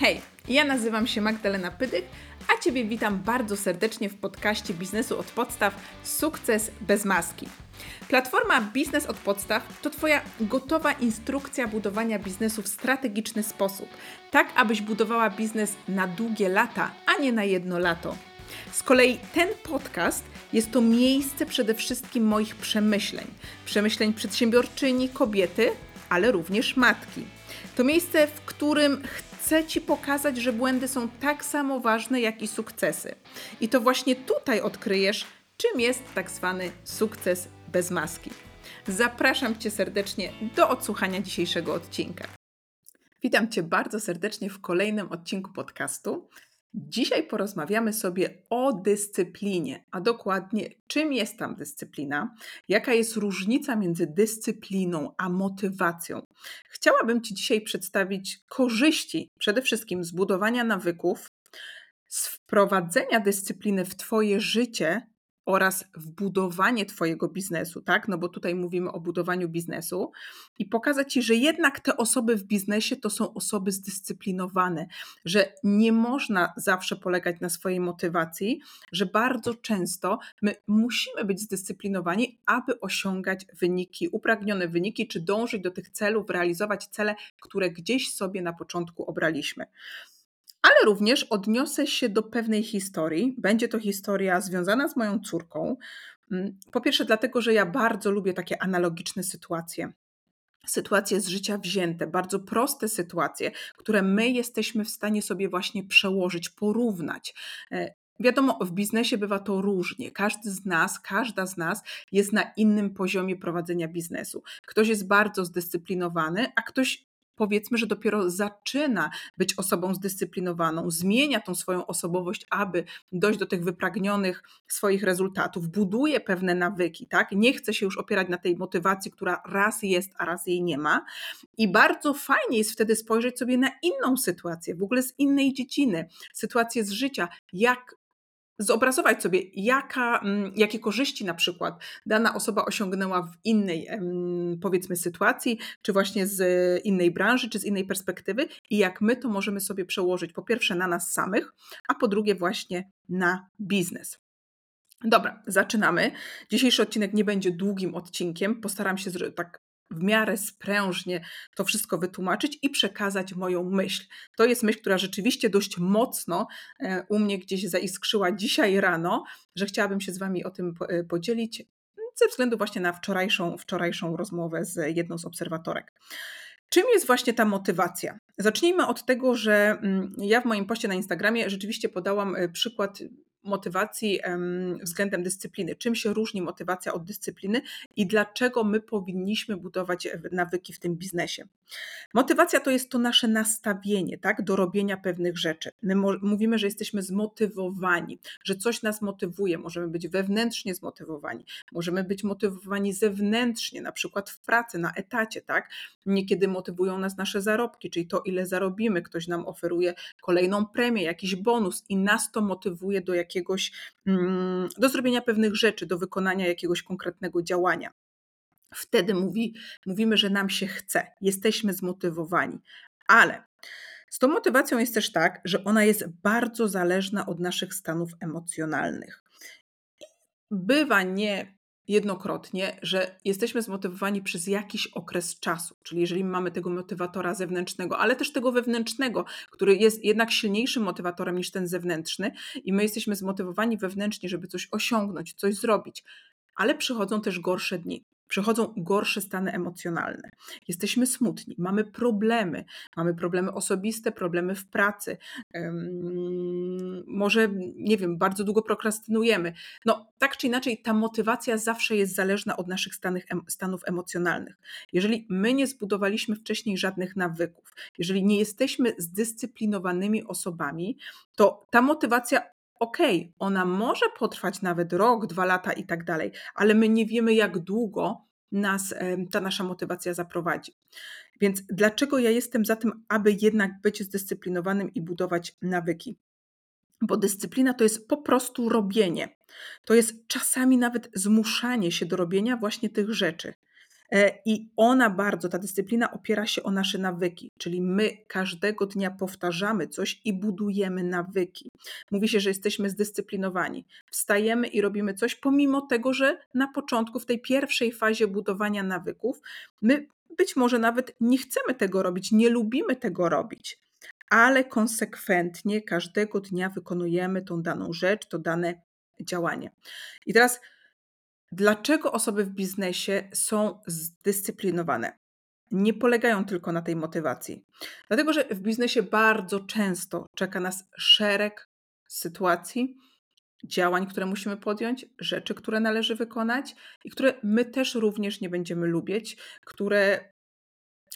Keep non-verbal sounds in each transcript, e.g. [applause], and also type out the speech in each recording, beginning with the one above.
Hej, ja nazywam się Magdalena Pydych, a Ciebie witam bardzo serdecznie w podcaście Biznesu od Podstaw Sukces bez maski. Platforma Biznes od Podstaw to Twoja gotowa instrukcja budowania biznesu w strategiczny sposób, tak abyś budowała biznes na długie lata, a nie na jedno lato. Z kolei ten podcast jest to miejsce przede wszystkim moich przemyśleń, przemyśleń przedsiębiorczyni, kobiety, ale również matki. To miejsce, w którym chcę Ci pokazać, że błędy są tak samo ważne jak i sukcesy. I to właśnie tutaj odkryjesz, czym jest tak zwany sukces bez maski. Zapraszam Cię serdecznie do odsłuchania dzisiejszego odcinka. Witam Cię bardzo serdecznie w kolejnym odcinku podcastu. Dzisiaj porozmawiamy sobie o dyscyplinie, a dokładnie czym jest tam dyscyplina, jaka jest różnica między dyscypliną a motywacją. Chciałabym Ci dzisiaj przedstawić korzyści przede wszystkim zbudowania nawyków, z wprowadzenia dyscypliny w Twoje życie oraz w budowanie Twojego biznesu, tak? No bo tutaj mówimy o budowaniu biznesu i pokazać Ci, że jednak te osoby w biznesie to są osoby zdyscyplinowane, że nie można zawsze polegać na swojej motywacji, że bardzo często my musimy być zdyscyplinowani, aby osiągać wyniki, upragnione wyniki, czy dążyć do tych celów, realizować cele, które gdzieś sobie na początku obraliśmy ale również odniosę się do pewnej historii. Będzie to historia związana z moją córką. Mm, po pierwsze, dlatego, że ja bardzo lubię takie analogiczne sytuacje. Sytuacje z życia wzięte, bardzo proste sytuacje, które my jesteśmy w stanie sobie właśnie przełożyć, porównać. E, wiadomo, w biznesie bywa to różnie. Każdy z nas, każda z nas jest na innym poziomie prowadzenia biznesu. Ktoś jest bardzo zdyscyplinowany, a ktoś powiedzmy, że dopiero zaczyna być osobą zdyscyplinowaną, zmienia tą swoją osobowość, aby dojść do tych wypragnionych swoich rezultatów, buduje pewne nawyki, tak? Nie chce się już opierać na tej motywacji, która raz jest, a raz jej nie ma. I bardzo fajnie jest wtedy spojrzeć sobie na inną sytuację, w ogóle z innej dziedziny, sytuację z życia, jak zobrazować sobie, jaka, mm, jakie korzyści na przykład dana osoba osiągnęła w innej, powiedzmy, sytuacji, czy właśnie z innej branży, czy z innej perspektywy, i jak my to możemy sobie przełożyć po pierwsze na nas samych, a po drugie właśnie na biznes. Dobra, zaczynamy. Dzisiejszy odcinek nie będzie długim odcinkiem. Postaram się tak w miarę sprężnie to wszystko wytłumaczyć i przekazać moją myśl. To jest myśl, która rzeczywiście dość mocno e, u mnie gdzieś zaiskrzyła dzisiaj rano, że chciałabym się z Wami o tym e, podzielić ze względu właśnie na wczorajszą, wczorajszą rozmowę z jedną z obserwatorek. Czym jest właśnie ta motywacja? Zacznijmy od tego, że mm, ja w moim poście na Instagramie rzeczywiście podałam e, przykład motywacji względem dyscypliny. Czym się różni motywacja od dyscypliny i dlaczego my powinniśmy budować e, nawyki w tym biznesie? Motywacja to jest to nasze nastawienie, tak, do robienia pewnych rzeczy. My mówimy, że jesteśmy zmotywowani, że coś nas motywuje. Możemy być wewnętrznie zmotywowani, możemy być motywowani zewnętrznie, na przykład w pracy, na etacie, tak. Niekiedy motywują nas nasze zarobki, czyli to, ile zarobimy. Ktoś nam oferuje kolejną premię, jakiś bonus i nas to motywuje do jakiegoś jakiegoś, mm, do zrobienia pewnych rzeczy, do wykonania jakiegoś konkretnego działania. Wtedy mówi, mówimy, że nam się chce, jesteśmy zmotywowani, ale z tą motywacją jest też tak, że ona jest bardzo zależna od naszych stanów emocjonalnych. Bywa nie jednokrotnie, że jesteśmy zmotywowani przez jakiś okres czasu. Czyli jeżeli mamy tego motywatora zewnętrznego, ale też tego wewnętrznego, który jest jednak silniejszym motywatorem niż ten zewnętrzny, i my jesteśmy zmotywowani wewnętrznie, żeby coś osiągnąć, coś zrobić, ale przychodzą też gorsze dni przychodzą gorsze stany emocjonalne. Jesteśmy smutni, mamy problemy, mamy problemy osobiste, problemy w pracy. może, nie wiem, bardzo długo prokrastynujemy. No, tak czy inaczej, ta motywacja zawsze jest zależna od naszych stanów, stanów emocjonalnych. Jeżeli my nie zbudowaliśmy wcześniej żadnych nawyków, jeżeli nie jesteśmy zdyscyplinowanymi osobami, to ta motywacja okej, okay, ona może potrwać nawet rok, dwa lata i tak dalej, ale my nie wiemy, jak długo nas ta nasza motywacja zaprowadzi. Więc dlaczego ja jestem za tym, aby jednak być zdyscyplinowanym i budować nawyki? Bo dyscyplina to jest po prostu robienie. To jest czasami nawet zmuszanie się do robienia właśnie tych rzeczy. E, I ona bardzo, ta dyscyplina opiera się o nasze nawyki, czyli my każdego dnia powtarzamy coś i budujemy nawyki. Mówi się, że jesteśmy zdyscyplinowani. Wstajemy i robimy coś, pomimo tego, że na początku, w tej pierwszej fazie budowania nawyków, my być może nawet nie chcemy tego robić, nie lubimy tego robić, ale konsekwentnie każdego dnia wykonujemy tą daną rzecz, to dane działanie. I teraz Dlaczego osoby w biznesie są zdyscyplinowane? Nie polegają tylko na tej motywacji. Dlatego, że w biznesie bardzo często czeka nas szereg sytuacji, działań, które musimy podjąć, rzeczy, które należy wykonać i które my też również nie będziemy lubić, które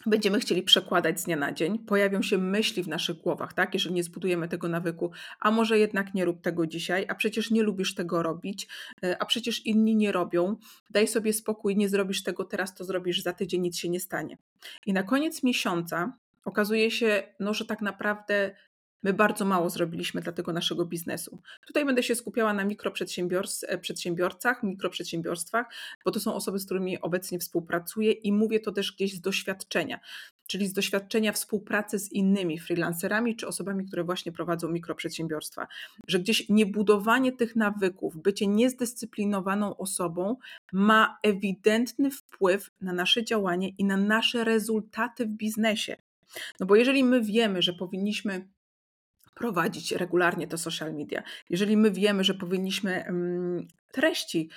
będziemy chcieli przekładać z dnia na dzień, pojawią się myśli w naszych głowach, tak? Jeżeli nie zbudujemy tego nawyku, a może jednak nie rób tego dzisiaj, a przecież nie lubisz tego robić, e, a przecież inni nie robią, daj sobie spokój, nie zrobisz tego teraz, to zrobisz za tydzień, nic się nie stanie. I na koniec miesiąca okazuje się, no, że tak naprawdę My bardzo mało zrobiliśmy dla tego naszego biznesu. Tutaj będę się skupiała na mikroprzedsiębiorcach, mikroprzedsiębiorstwach, bo to są osoby, z którymi obecnie współpracuję i mówię to też gdzieś z doświadczenia, czyli z doświadczenia współpracy z innymi freelancerami czy osobami, które właśnie prowadzą mikroprzedsiębiorstwa, że gdzieś niebudowanie tych nawyków, bycie niezdyscyplinowaną osobą ma ewidentny wpływ na nasze działanie i na nasze rezultaty w biznesie. No bo jeżeli my wiemy, że powinniśmy prowadzić regularnie to social media. Jeżeli my wiemy, że powinniśmy treści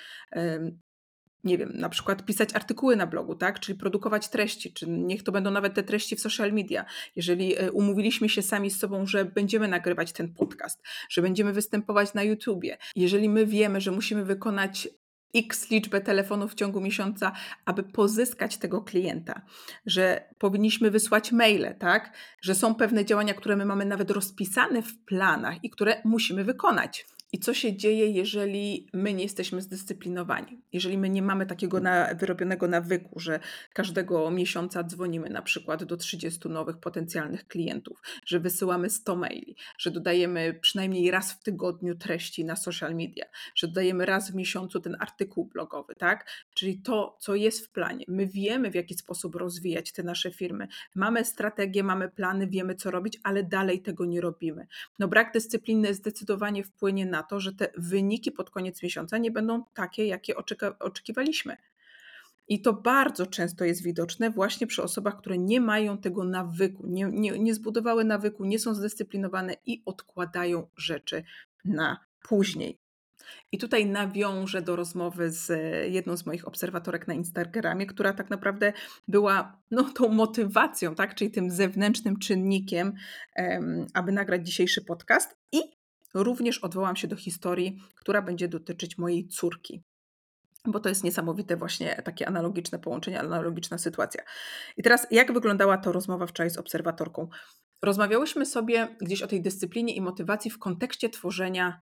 nie wiem, na przykład pisać artykuły na blogu, tak? Czyli produkować treści, czy niech to będą nawet te treści w social media. Jeżeli e, umówiliśmy się sami z sobą, że będziemy nagrywać ten podcast, że będziemy występować na YouTubie, jeżeli my wiemy, że musimy wykonać x liczbę telefonów w ciągu miesiąca, aby pozyskać tego klienta, że powinniśmy wysłać maile, tak? Że są pewne działania, które my mamy nawet rozpisane w planach i które musimy wykonać. I co się dzieje, jeżeli my nie jesteśmy zdyscyplinowani? Jeżeli my nie mamy takiego na, wyrobionego nawyku, że każdego miesiąca dzwonimy na przykład do 30 nowych potencjalnych klientów, że wysyłamy 100 maili, że dodajemy przynajmniej raz w tygodniu treści na social media, że dodajemy raz w miesiącu ten artykuł blogowy, tak? Czyli to, co jest w planie. My wiemy, w jaki sposób rozwijać te nasze firmy. Mamy strategię, mamy plany, wiemy, co robić, ale dalej tego nie robimy. No brak dyscypliny zdecydowanie wpłynie na na to, że te wyniki pod koniec miesiąca nie będą takie, jakie oczekiwaliśmy. I to bardzo często jest widoczne właśnie przy osobach, które nie mają tego nawyku, nie, nie, nie zbudowały nawyku, nie są zdyscyplinowane i odkładają rzeczy na później. I tutaj nawiążę do rozmowy z jedną z moich obserwatorek na Instagramie, która tak naprawdę była no, tą motywacją, tak? czyli tym zewnętrznym czynnikiem, aby nagrać dzisiejszy podcast. I Również odwołam się do historii, która będzie dotyczyć mojej córki. Bo to jest niesamowite, właśnie takie analogiczne połączenie, analogiczna sytuacja. I teraz, jak wyglądała to rozmowa wczoraj z obserwatorką? Rozmawiałyśmy sobie gdzieś o tej dyscyplinie i motywacji w kontekście tworzenia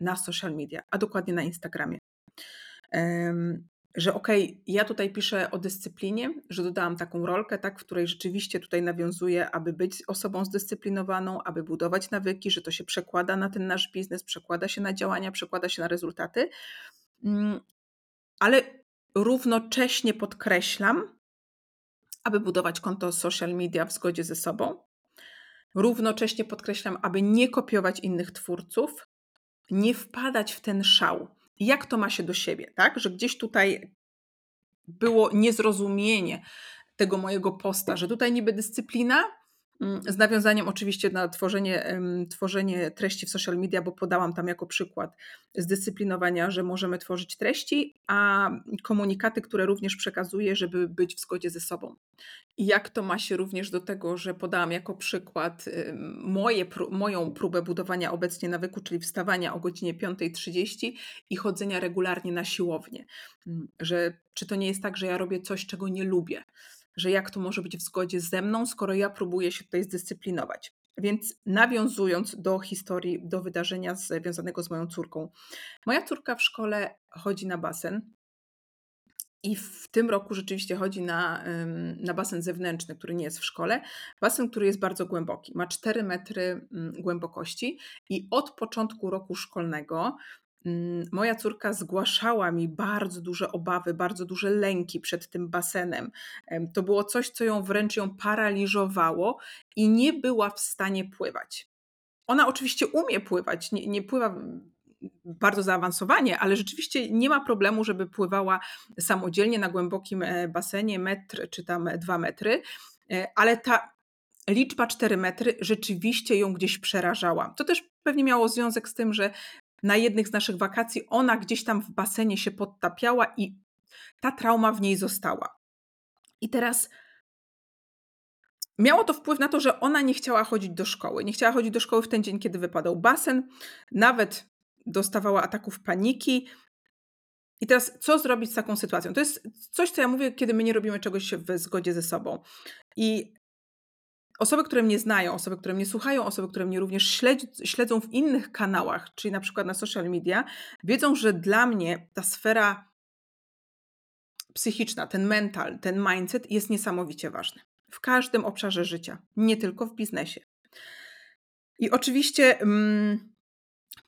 na social media, a dokładnie na Instagramie że okej, okay, ja tutaj piszę o dyscyplinie, że dodałam taką rolkę, tak, w której rzeczywiście tutaj nawiązuję, aby być osobą zdyscyplinowaną, aby budować nawyki, że to się przekłada na ten nasz biznes, przekłada się na działania, przekłada się na rezultaty. Mm, ale równocześnie podkreślam, aby budować konto social media w zgodzie ze sobą. Równocześnie podkreślam, aby nie kopiować innych twórców, nie wpadać w ten szał jak to ma się do siebie, tak? Że gdzieś tutaj było niezrozumienie tego mojego posta, że tutaj niby dyscyplina, z nawiązaniem oczywiście na tworzenie, tworzenie treści w social media, bo podałam tam jako przykład zdyscyplinowania, że możemy tworzyć treści, a komunikaty, które również przekazuję, żeby być w zgodzie ze sobą. I jak to ma się również do tego, że podałam jako przykład moje, moją próbę budowania obecnie nawyku, czyli wstawania o godzinie 5.30 i chodzenia regularnie na siłownię. Mm, że czy to nie jest tak, że ja robię coś, czego nie lubię? Że jak to może być w zgodzie ze mną, skoro ja próbuję się tutaj zdyscyplinować? Więc nawiązując do historii, do wydarzenia związanego z moją córką. Moja córka w szkole chodzi na basen. I w tym roku rzeczywiście chodzi na, na basen zewnętrzny, który nie jest w szkole. Basen, który jest bardzo głęboki, ma 4 metry głębokości i od początku roku szkolnego moja córka zgłaszała mi bardzo duże obawy, bardzo duże lęki przed tym basenem. To było coś, co ją wręcz ją paraliżowało i nie była w stanie pływać. Ona oczywiście umie pływać, nie, nie pływa bardzo zaawansowanie, ale rzeczywiście nie ma problemu, żeby pływała samodzielnie na głębokim e, basenie, metr czy tam dwa metry, e, ale ta liczba 4 metry rzeczywiście ją gdzieś przerażała. To też pewnie miało związek z tym, że na jednych z naszych wakacji ona gdzieś tam w basenie się podtapiała i ta trauma w niej została. I teraz miało to wpływ na to, że ona nie chciała chodzić do szkoły. Nie chciała chodzić do szkoły w ten dzień, kiedy wypadał basen. Nawet dostawała ataków paniki. I teraz, co zrobić z taką sytuacją? To jest coś, co ja mówię, kiedy my nie robimy czegoś w zgodzie ze sobą. I osoby, które mnie znają, osoby, które mnie słuchają, osoby, które mnie również śledzą w innych kanałach, czyli na przykład na social media, wiedzą, że dla mnie ta sfera psychiczna, ten mental, ten mindset jest niesamowicie ważny. W każdym obszarze życia, nie tylko w biznesie. I oczywiście. Mm,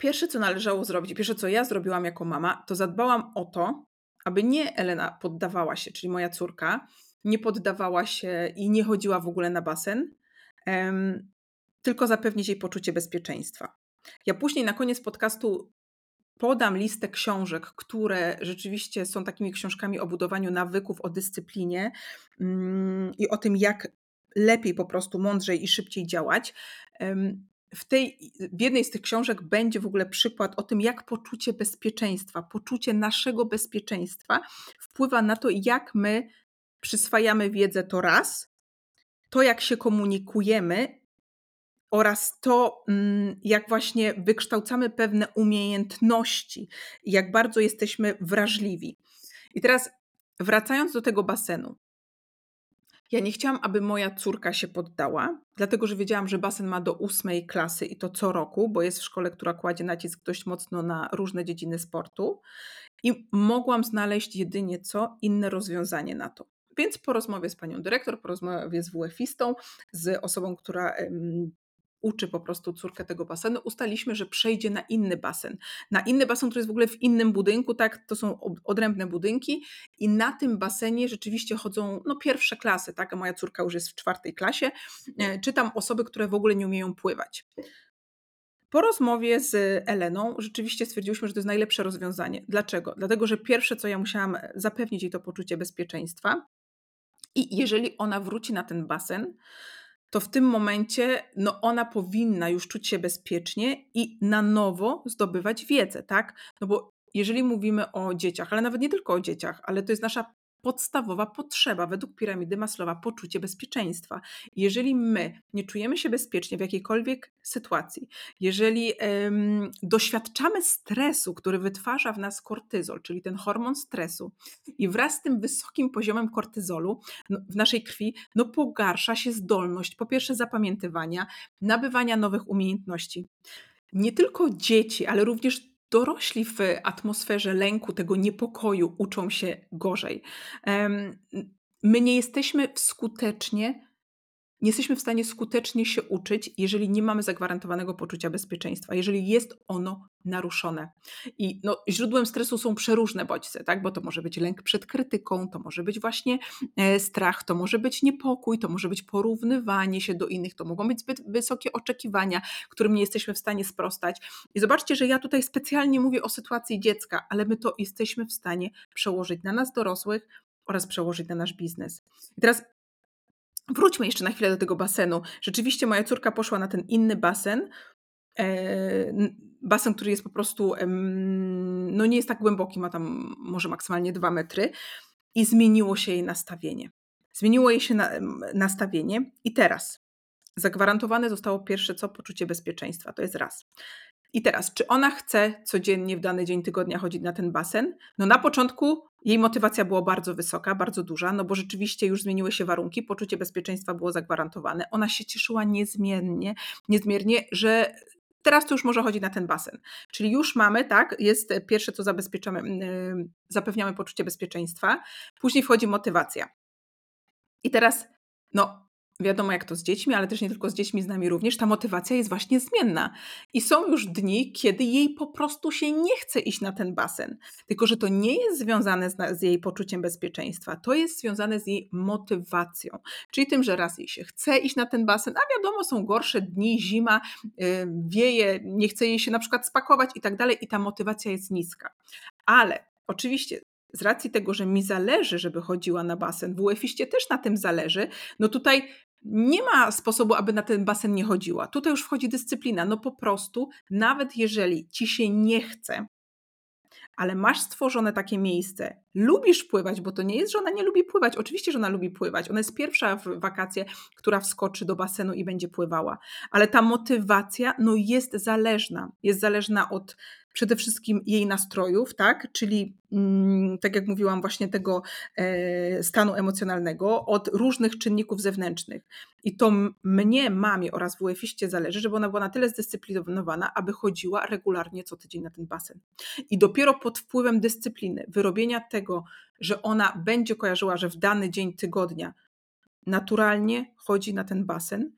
Pierwsze, co należało zrobić, pierwsze, co ja zrobiłam jako mama, to zadbałam o to, aby nie Elena poddawała się, czyli moja córka, nie poddawała się i nie chodziła w ogóle na basen, tylko zapewnić jej poczucie bezpieczeństwa. Ja później na koniec podcastu podam listę książek, które rzeczywiście są takimi książkami o budowaniu nawyków, o dyscyplinie um, i o tym, jak lepiej po prostu mądrzej i szybciej działać. W, tej, w jednej z tych książek będzie w ogóle przykład o tym, jak poczucie bezpieczeństwa, poczucie naszego bezpieczeństwa wpływa na to, jak my przyswajamy wiedzę to raz, to jak się komunikujemy oraz to, mm, jak właśnie wykształcamy pewne umiejętności, jak bardzo jesteśmy wrażliwi. I teraz wracając do tego basenu, ja nie chciałam, aby moja córka się poddała, dlatego że wiedziałam, że basen ma do ósmej klasy i to co roku, bo jest w szkole, która kładzie nacisk dość mocno na różne dziedziny sportu. I mogłam znaleźć jedynie co inne rozwiązanie na to. Więc po rozmowie z panią dyrektor, po rozmowie z WF-istą, z osobą, która uczy po prostu córkę tego basenu, ustaliśmy, że przejdzie na inny basen. Na inny basen, który jest w ogóle w innym budynku, tak, to są odrębne budynki i na tym basenie rzeczywiście chodzą no, pierwsze klasy, tak, a moja córka już jest w czwartej klasie, e, czytam osoby, które w ogóle nie umieją pływać. Po rozmowie z Eleną rzeczywiście stwierdziłyśmy, że to jest najlepsze rozwiązanie. Dlaczego? Dlatego, że pierwsze, co ja musiałam zapewnić jej to poczucie bezpieczeństwa. I jeżeli ona wróci na ten basen, to w tym momencie no ona powinna już czuć się bezpiecznie i na nowo zdobywać wiedzę, tak? No bo jeżeli mówimy o dzieciach, ale nawet nie tylko o dzieciach, ale to jest nasza podstawowa potrzeba według piramidy Maslowa poczucie bezpieczeństwa. Jeżeli my nie czujemy się bezpiecznie w jakiejkolwiek sytuacji, jeżeli um, doświadczamy stresu, który wytwarza w nas kortyzol, czyli ten hormon stresu, i wraz z tym wysokim poziomem kortyzolu no, w naszej krwi, no pogarsza się zdolność po pierwsze zapamiętywania, nabywania nowych umiejętności. Nie tylko dzieci, ale również dorośli w atmosferze lęku, tego niepokoju uczą się gorzej. My nie jesteśmy skutecznie nie jesteśmy w stanie skutecznie się uczyć, jeżeli nie mamy zagwarantowanego poczucia bezpieczeństwa, jeżeli jest ono naruszone. I no, źródłem stresu są przeróżne bodźce, tak? bo to może być lęk przed krytyką, to może być właśnie e, strach, to może być niepokój, to może być porównywanie się do innych, to mogą być zbyt wysokie oczekiwania, którym nie jesteśmy w stanie sprostać. I zobaczcie, że ja tutaj specjalnie mówię o sytuacji dziecka, ale my to jesteśmy w stanie przełożyć na nas dorosłych, oraz przełożyć na nasz biznes. I teraz Wróćmy jeszcze na chwilę do tego basenu. Rzeczywiście moja córka poszła na ten inny basen. E, basen, który jest po prostu, no nie jest tak głęboki, ma tam może maksymalnie dwa metry i zmieniło się jej nastawienie. Zmieniło jej się na, nastawienie i teraz zagwarantowane zostało pierwsze co? Poczucie bezpieczeństwa. To jest raz. I teraz, czy ona chce codziennie w dany dzień tygodnia chodzić na ten basen? No na początku jej motywacja była bardzo wysoka, bardzo duża, no bo rzeczywiście już zmieniły się warunki, poczucie bezpieczeństwa było zagwarantowane. Ona się cieszyła niezmiernie, niezmiernie, że teraz to już może chodzić na ten basen. Czyli już mamy, tak, jest pierwsze, co zabezpieczamy, yy, zapewniamy poczucie bezpieczeństwa, później wchodzi motywacja. I teraz, no, wiadomo jak to z dziećmi, ale też nie tylko z dziećmi, z nami również, ta motywacja jest właśnie zmienna. I są już dni, kiedy jej po prostu się nie chce iść na ten basen. Tylko, że to nie jest związane z, z jej poczuciem bezpieczeństwa, to jest związane z jej motywacją. Czyli tym, że raz jej się chce iść na ten basen, a wiadomo, są gorsze dni, zima, yy, wieje, nie chce jej się na przykład spakować i tak dalej, i ta motywacja jest niska. Ale oczywiście z racji tego, że mi zależy, żeby chodziła na basen, WF-iście też na tym zależy, no tutaj nie ma sposobu, aby na ten basen nie chodziła. Tutaj już wchodzi dyscyplina. No po prostu, nawet jeżeli ci się nie chce, ale masz stworzone takie miejsce, lubisz pływać, bo to nie jest, że ona nie lubi pływać. Oczywiście, że ona lubi pływać. Ona jest pierwsza w wakacje, która wskoczy do basenu i będzie pływała. Ale ta motywacja no, jest zależna. Jest zależna od przede wszystkim jej nastrojów, tak? czyli mm, tak jak mówiłam, właśnie tego e, stanu emocjonalnego od różnych czynników zewnętrznych. I to mnie, mamie oraz WF-iście zależy, żeby ona była na tyle zdyscyplinowana, aby chodziła regularnie co tydzień na ten basen. I dopiero pod wpływem dyscypliny, wyrobienia tego, że ona będzie kojarzyła, że w dany dzień tygodnia naturalnie chodzi na ten basen,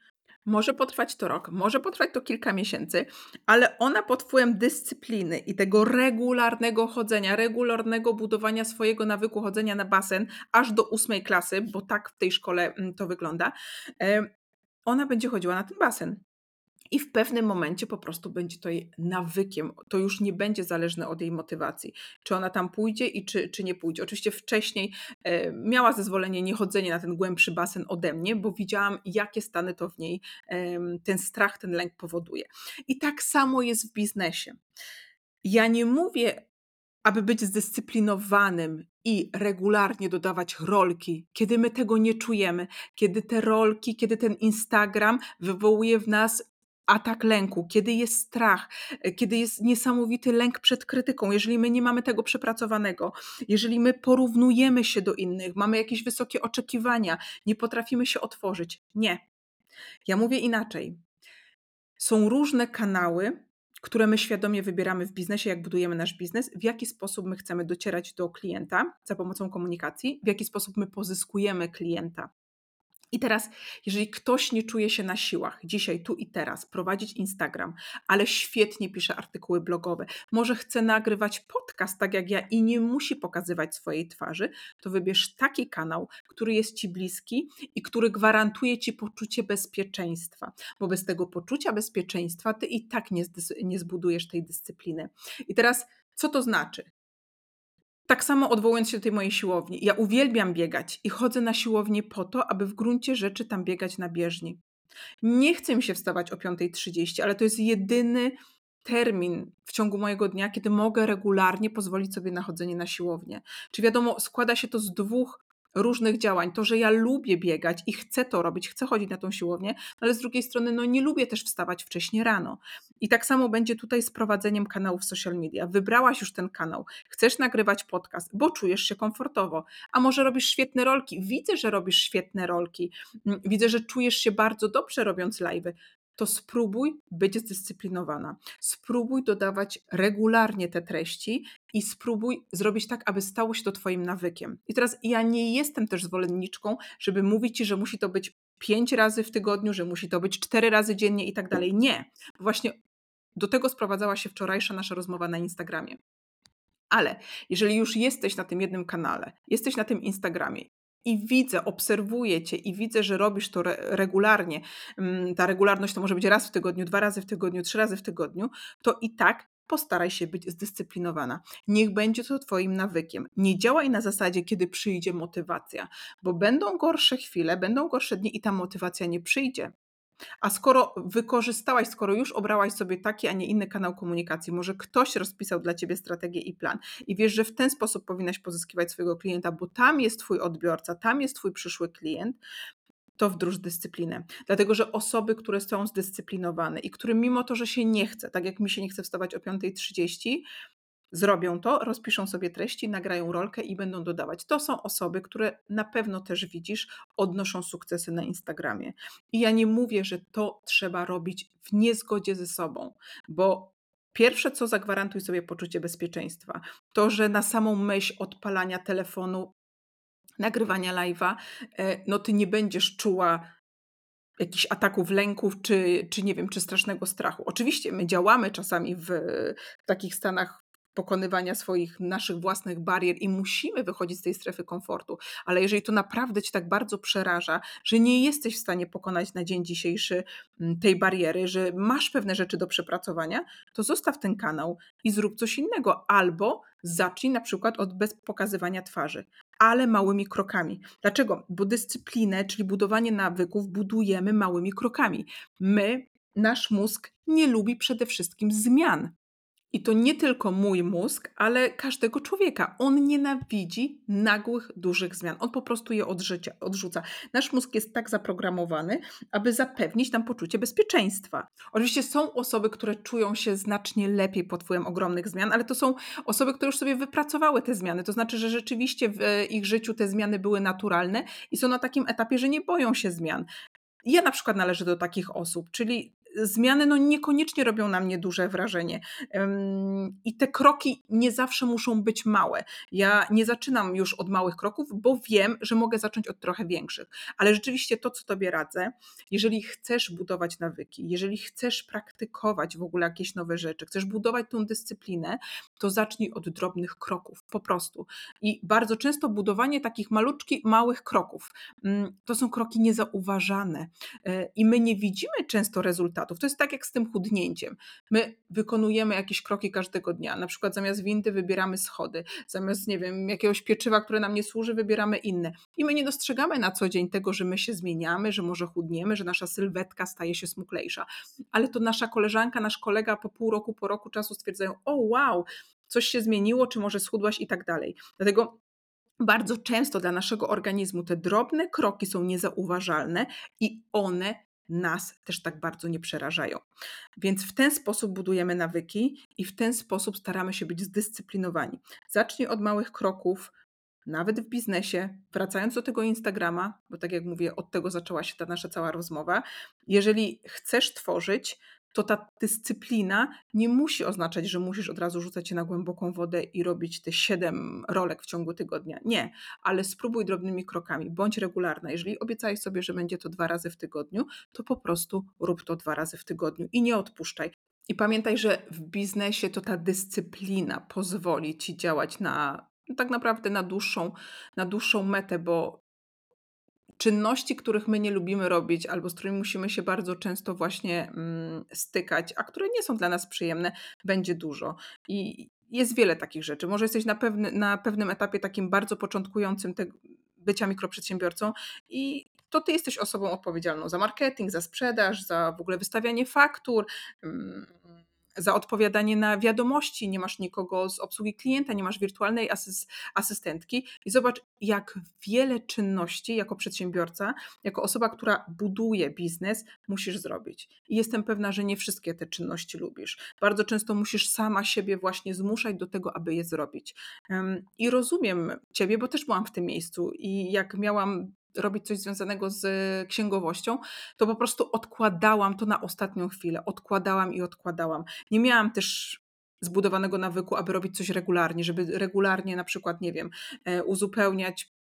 może potrwać to rok, może potrwać to kilka miesięcy, ale ona pod wpływem dyscypliny i tego regularnego chodzenia, regularnego budowania swojego nawyku chodzenia na basen aż do ósmej klasy, bo tak w tej szkole mm, to wygląda, ona będzie chodziła na ten basen. I w pewnym momencie po prostu będzie to jej nawykiem. To już nie będzie zależne od jej motywacji. Czy ona tam pójdzie i czy, czy nie pójdzie. Oczywiście wcześniej e, miała zezwolenie niechodzenie na ten głębszy basen ode mnie, bo widziałam, jakie stany to w niej e, ten strach, ten lęk powoduje. I tak samo jest w biznesie. Ja nie mówię, aby być zdyscyplinowanym i regularnie dodawać rolki, kiedy my tego nie czujemy, kiedy te rolki, kiedy ten Instagram wywołuje w nas atak lęku, kiedy jest strach, e, kiedy jest niesamowity lęk przed krytyką, jeżeli my nie mamy tego przepracowanego, jeżeli my porównujemy się do innych, mamy jakieś wysokie oczekiwania, nie potrafimy się otworzyć. Nie. Ja mówię inaczej. Są różne kanały, które my świadomie wybieramy w biznesie, jak budujemy nasz biznes, w jaki sposób my chcemy docierać do klienta za pomocą komunikacji, w jaki sposób my pozyskujemy klienta. I teraz, jeżeli ktoś nie czuje się na siłach, dzisiaj, tu i teraz, prowadzić Instagram, ale świetnie pisze artykuły blogowe, może chce nagrywać podcast tak jak ja i nie musi pokazywać swojej twarzy, to wybierz taki kanał, który jest ci bliski i który gwarantuje ci poczucie bezpieczeństwa, bo bez tego poczucia bezpieczeństwa ty i tak nie, nie zbudujesz tej dyscypliny. I teraz, co to znaczy? Tak samo odwołując się do tej mojej siłowni. Ja uwielbiam biegać i chodzę na siłownię po to, aby w gruncie rzeczy tam biegać na bieżni. Nie chcę mi się wstawać o 5.30, ale to jest jedyny termin w ciągu mojego dnia, kiedy mogę regularnie pozwolić sobie na chodzenie na siłownię. Czy wiadomo, składa się to z dwóch różnych działań. To, że ja lubię biegać i chcę to robić, chcę chodzić na tą siłownię, ale z drugiej strony no, nie lubię też wstawać wcześnie rano. I tak samo będzie tutaj z prowadzeniem kanałów social media. Wybrałaś już ten kanał, chcesz nagrywać podcast, bo czujesz się komfortowo. A może robisz świetne rolki? Widzę, że robisz świetne rolki. Mm, widzę, że czujesz się bardzo dobrze robiąc live'y to spróbuj być zdyscyplinowana. Spróbuj dodawać regularnie te treści i spróbuj zrobić tak, aby stało się to Twoim nawykiem. I teraz ja nie jestem też zwolenniczką, żeby mówić Ci, że musi to być pięć razy w tygodniu, że musi to być cztery razy dziennie i tak dalej. Nie, właśnie do tego sprowadzała się wczorajsza nasza rozmowa na Instagramie. Ale jeżeli już jesteś na tym jednym kanale, jesteś na tym Instagramie i widzę, obserwuję cię i widzę, że robisz to re regularnie, mm, ta regularność to może być raz w tygodniu, dwa razy w tygodniu, trzy razy w tygodniu, to i tak postaraj się być zdyscyplinowana. Niech będzie to Twoim nawykiem. Nie działaj na zasadzie, kiedy przyjdzie motywacja, bo będą gorsze chwile, będą gorsze dni i ta motywacja nie przyjdzie. A skoro wykorzystałaś, skoro już obrałaś sobie taki, a nie inny kanał komunikacji, może ktoś rozpisał dla ciebie strategię i plan i wiesz, że w ten sposób powinnaś pozyskiwać swojego klienta, bo tam jest twój odbiorca, tam jest twój przyszły klient, to wdróż dyscyplinę. Dlatego, że osoby, które są zdyscyplinowane i którym mimo to, że się nie chce, tak jak mi się nie chce wstawać o 5.30, zrobią to, rozpiszą sobie treści, nagrają rolkę i będą dodawać. To są osoby, które na pewno też widzisz, odnoszą sukcesy na Instagramie. I ja nie mówię, że to trzeba robić w niezgodzie ze sobą, bo Pierwsze, co zagwarantuj sobie poczucie bezpieczeństwa, to, że na samą myśl odpalania telefonu, nagrywania live'a, e, no ty nie będziesz czuła jakichś ataków, lęków, czy, czy nie wiem, czy strasznego strachu. Oczywiście my działamy czasami w, w takich stanach pokonywania swoich, naszych własnych barier i musimy wychodzić z tej strefy komfortu. Ale jeżeli to naprawdę cię tak bardzo przeraża, że nie jesteś w stanie pokonać na dzień dzisiejszy mm, tej bariery, że masz pewne rzeczy do przepracowania, to zostaw ten kanał i zrób coś innego. Albo zacznij na przykład od bez pokazywania twarzy, ale małymi krokami. Dlaczego? Bo dyscyplinę, czyli budowanie nawyków, budujemy małymi krokami. My, nasz mózg nie lubi przede wszystkim zmian. I to nie tylko mój mózg, ale każdego człowieka. On nienawidzi nagłych, dużych zmian. On po prostu je odrzucia, odrzuca. Nasz mózg jest tak zaprogramowany, aby zapewnić nam poczucie bezpieczeństwa. Oczywiście są osoby, które czują się znacznie lepiej pod wpływem ogromnych zmian, ale to są osoby, które już sobie wypracowały te zmiany. To znaczy, że rzeczywiście w ich życiu te zmiany były naturalne i są na takim etapie, że nie boją się zmian. Ja na przykład należę do takich osób, czyli zmiany no niekoniecznie robią na mnie duże wrażenie. I te kroki nie zawsze muszą być małe. Ja nie zaczynam już od małych kroków, bo wiem, że mogę zacząć od trochę większych. Ale rzeczywiście to, co Tobie radzę, jeżeli chcesz budować nawyki, jeżeli chcesz praktykować w ogóle jakieś nowe rzeczy, chcesz budować tą dyscyplinę, to zacznij od drobnych kroków, po prostu. I bardzo często budowanie takich maluczkich, małych kroków, mm, to są kroki niezauważane. E, I my nie widzimy często rezultatów, To jest tak jak z tym chudnięciem. My wykonujemy jakieś kroki każdego dnia. Na przykład zamiast windy wybieramy schody, zamiast, nie wiem, jakiegoś pieczywa, które nam nie służy, wybieramy inne. I my nie dostrzegamy na co dzień tego, że my się zmieniamy, że może chudniemy, że nasza sylwetka staje się smuklejsza. Ale to nasza koleżanka, nasz kolega po pół roku, po roku czasu stwierdzają: O, wow, coś się zmieniło, czy może schudłaś i tak dalej. Dlatego bardzo często dla naszego organizmu te drobne kroki są niezauważalne i one nas też tak bardzo nie przerażają. Więc w ten sposób budujemy nawyki i w ten sposób staramy się być zdyscyplinowani. Zacznij od małych kroków, nawet w biznesie, wracając do tego Instagrama, bo tak jak mówię, od tego zaczęła się ta nasza cała rozmowa. Jeżeli chcesz tworzyć, to ta dyscyplina nie musi oznaczać, że musisz od razu rzucać się na głęboką wodę i robić te siedem rolek w ciągu tygodnia. Nie, ale spróbuj drobnymi krokami, bądź regularna. Jeżeli obiecałeś sobie, że będzie to dwa razy w tygodniu, to po prostu rób to dwa razy w tygodniu i nie odpuszczaj. I pamiętaj, że w biznesie to ta dyscyplina pozwoli ci działać na tak naprawdę na dłuższą, na dłuższą metę, bo czynności, których my nie lubimy robić, albo z którymi musimy się bardzo często właśnie mm, stykać, a które nie są dla nas przyjemne, będzie dużo. I jest wiele takich rzeczy. Może jesteś na, pewny, na pewnym etapie takim bardzo początkującym te, bycia mikroprzedsiębiorcą i to ty jesteś osobą odpowiedzialną za marketing, za sprzedaż, za w ogóle wystawianie faktur. Mm, za odpowiadanie na wiadomości, nie masz nikogo z obsługi klienta, nie masz wirtualnej asys asystentki i zobacz, jak wiele czynności jako przedsiębiorca, jako osoba, która buduje biznes, musisz zrobić. I jestem pewna, że nie wszystkie te czynności lubisz. Bardzo często musisz sama siebie właśnie zmuszać do tego, aby je zrobić. I rozumiem Ciebie, bo też byłam w tym miejscu i jak miałam robić coś związanego z księgowością, to po prostu odkładałam to na ostatnią chwilę. Odkładałam i odkładałam. Nie miałam też zbudowanego nawyku, aby robić coś regularnie, żeby regularnie na przykład, nie wiem, e, uzupełniać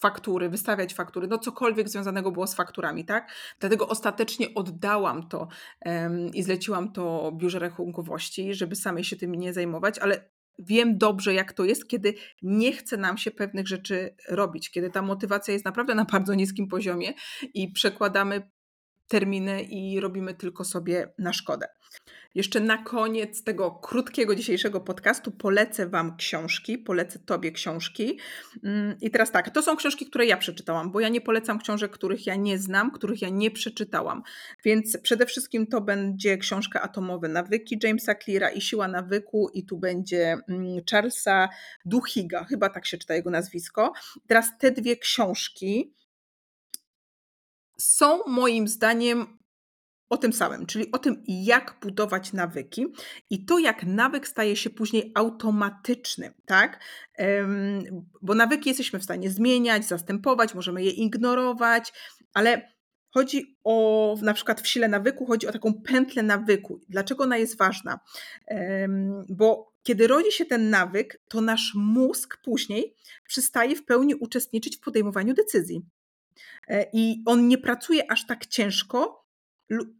faktury, wystawiać faktury, no cokolwiek związanego było z fakturami, tak? Dlatego ostatecznie oddałam to um, i zleciłam to biurze rachunkowości, żeby samej się tym nie zajmować, ale wiem dobrze, jak to jest, kiedy nie chce nam się pewnych rzeczy robić, kiedy ta motywacja jest naprawdę na bardzo niskim poziomie i przekładamy terminy i robimy tylko sobie na szkodę. Jeszcze na koniec tego krótkiego dzisiejszego podcastu polecę Wam książki, polecę Tobie książki. Mm, I teraz tak, to są książki, które ja przeczytałam, bo ja nie polecam książek, których ja nie znam, których ja nie przeczytałam. Więc przede wszystkim to będzie książka Atomowe Nawyki Jamesa Cleara i Siła Nawyku i tu będzie mm, Charlesa Duhiga, chyba tak się czyta jego nazwisko. Teraz te dwie książki są moim zdaniem o tym samym, czyli o tym, jak budować nawyki i to, jak nawyk staje się później automatycznym, tak? Bo nawyki jesteśmy w stanie zmieniać, zastępować, możemy je ignorować, ale chodzi o, na przykład w sile nawyku, chodzi o taką pętlę nawyku. Dlaczego ona jest ważna? Bo kiedy rodzi się ten nawyk, to nasz mózg później przestaje w pełni uczestniczyć w podejmowaniu decyzji. E, i on nie pracuje aż tak ciężko,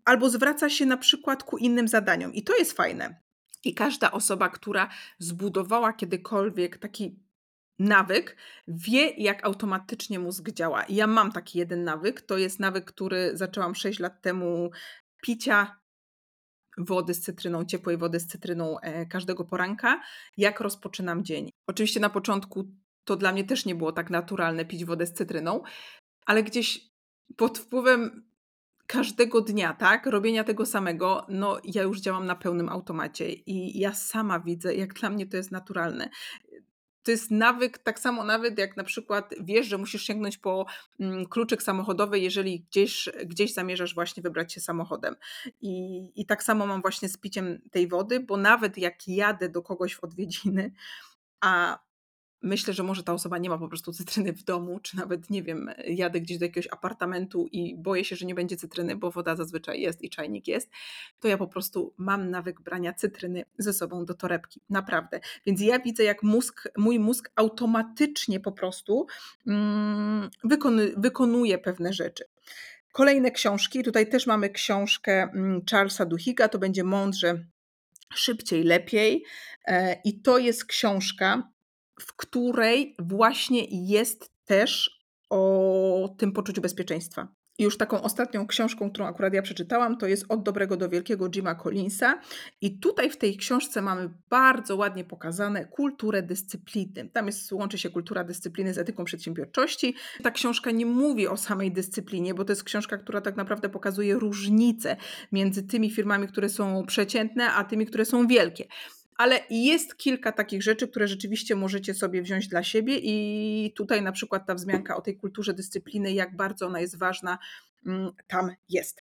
albo zwraca się na przykład ku innym zadaniom. I to jest fajne. I każda osoba, która zbudowała kiedykolwiek taki nawyk, wie, jak automatycznie mózg działa. I ja mam taki jeden nawyk. To jest nawyk, który zaczęłam 6 lat temu picia wody z cytryną, ciepłej wody z cytryną e, każdego poranka, jak rozpoczynam dzień. Oczywiście na początku to dla mnie też nie było tak naturalne pić wodę z cytryną, ale gdzieś pod wpływem każdego dnia, tak, robienia tego samego, no ja już działam na pełnym automacie i ja sama widzę, jak dla mnie to jest naturalne to jest nawyk, tak samo nawet jak na przykład wiesz, że musisz sięgnąć po mm, kluczyk samochodowy, jeżeli gdzieś, gdzieś zamierzasz właśnie wybrać się samochodem. I, I tak samo mam właśnie z piciem tej wody, bo nawet jak jadę do kogoś w odwiedziny, a myślę, że może ta osoba nie ma po prostu cytryny w domu, czy nawet, nie wiem, jadę gdzieś do jakiegoś apartamentu i boję się, że nie będzie cytryny, bo woda zazwyczaj jest i czajnik jest, to ja po prostu mam nawyk brania cytryny ze sobą do torebki. Naprawdę. Więc ja widzę, jak mózg, mój mózg automatycznie po prostu mm, wykony, wykonuje pewne rzeczy. Kolejne książki. Tutaj też mamy książkę mm, Charlesa Duhiga, to będzie mądrze, szybciej, lepiej. E, I to jest książka, w której właśnie jest też o tym poczuciu bezpieczeństwa. Już taką ostatnią książką, którą akurat ja przeczytałam, to jest Od dobrego do wielkiego Jima Collinsa. I tutaj w tej książce mamy bardzo ładnie pokazane kulturę dyscypliny. Tam jest, łączy się kultura dyscypliny z etyką przedsiębiorczości. Ta książka nie mówi o samej dyscyplinie, bo to jest książka, która tak naprawdę pokazuje różnice między tymi firmami, które są przeciętne, a tymi, które są wielkie ale jest kilka takich rzeczy, które rzeczywiście możecie sobie wziąć dla siebie i tutaj na przykład ta wzmianka o tej kulturze dyscypliny, jak bardzo ona jest ważna, mm, tam jest.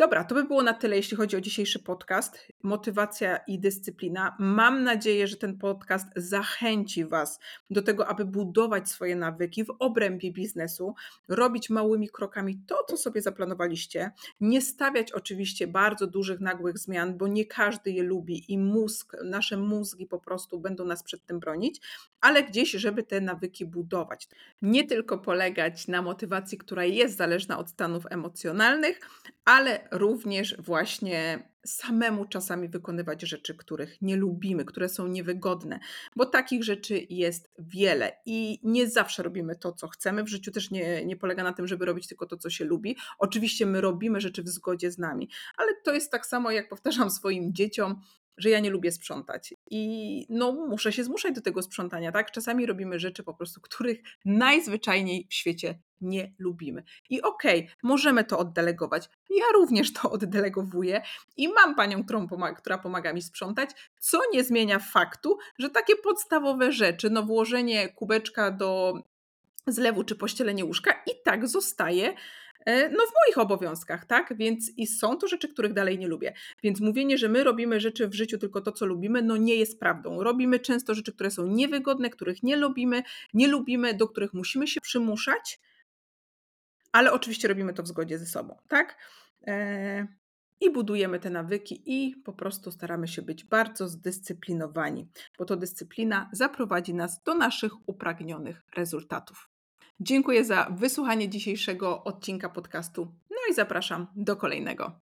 Dobra, to by było na tyle, jeśli chodzi o dzisiejszy podcast. Motywacja i dyscyplina. Mam nadzieję, że ten podcast zachęci Was do tego, aby budować swoje nawyki w obrębie biznesu, robić małymi krokami to, co sobie zaplanowaliście. Nie stawiać oczywiście bardzo dużych, nagłych zmian, bo nie każdy je lubi i mózg, nasze mózgi po prostu będą nas przed tym bronić, ale gdzieś, żeby te nawyki budować. Nie tylko polegać na motywacji, która jest zależna od stanów emocjonalnych, ale również właśnie samemu czasami wykonywać rzeczy, których nie lubimy, które są niewygodne, bo takich rzeczy jest wiele i nie zawsze robimy to, co chcemy. W życiu też nie, nie polega na tym, żeby robić tylko to, co się lubi. Oczywiście my robimy rzeczy w zgodzie z nami, ale to jest tak samo, jak powtarzam swoim dzieciom, że ja nie lubię sprzątać. I no, muszę się zmuszać do tego sprzątania, tak? Czasami robimy rzeczy po prostu, których najzwyczajniej w świecie nie lubimy. I okej, okay, możemy to oddelegować. Ja również to [laughs] oddelegowuję i mam panią, pomaga, która pomaga mi sprzątać, co nie zmienia faktu, że takie podstawowe rzeczy, no włożenie kubeczka do zlewu czy pościelenie łóżka i tak zostaje no w moich obowiązkach, tak? Więc i są to rzeczy, których dalej nie lubię. Więc mówienie, że my robimy rzeczy w życiu tylko to, co lubimy, no nie jest prawdą. Robimy często rzeczy, które są niewygodne, których nie lubimy, nie lubimy, do których musimy się przymuszać, ale oczywiście robimy to w zgodzie ze sobą, tak? E, I budujemy te nawyki i po prostu staramy się być bardzo zdyscyplinowani, bo to dyscyplina zaprowadzi nas do naszych upragnionych rezultatów. Dziękuję za wysłuchanie dzisiejszego odcinka podcastu. No i zapraszam do kolejnego.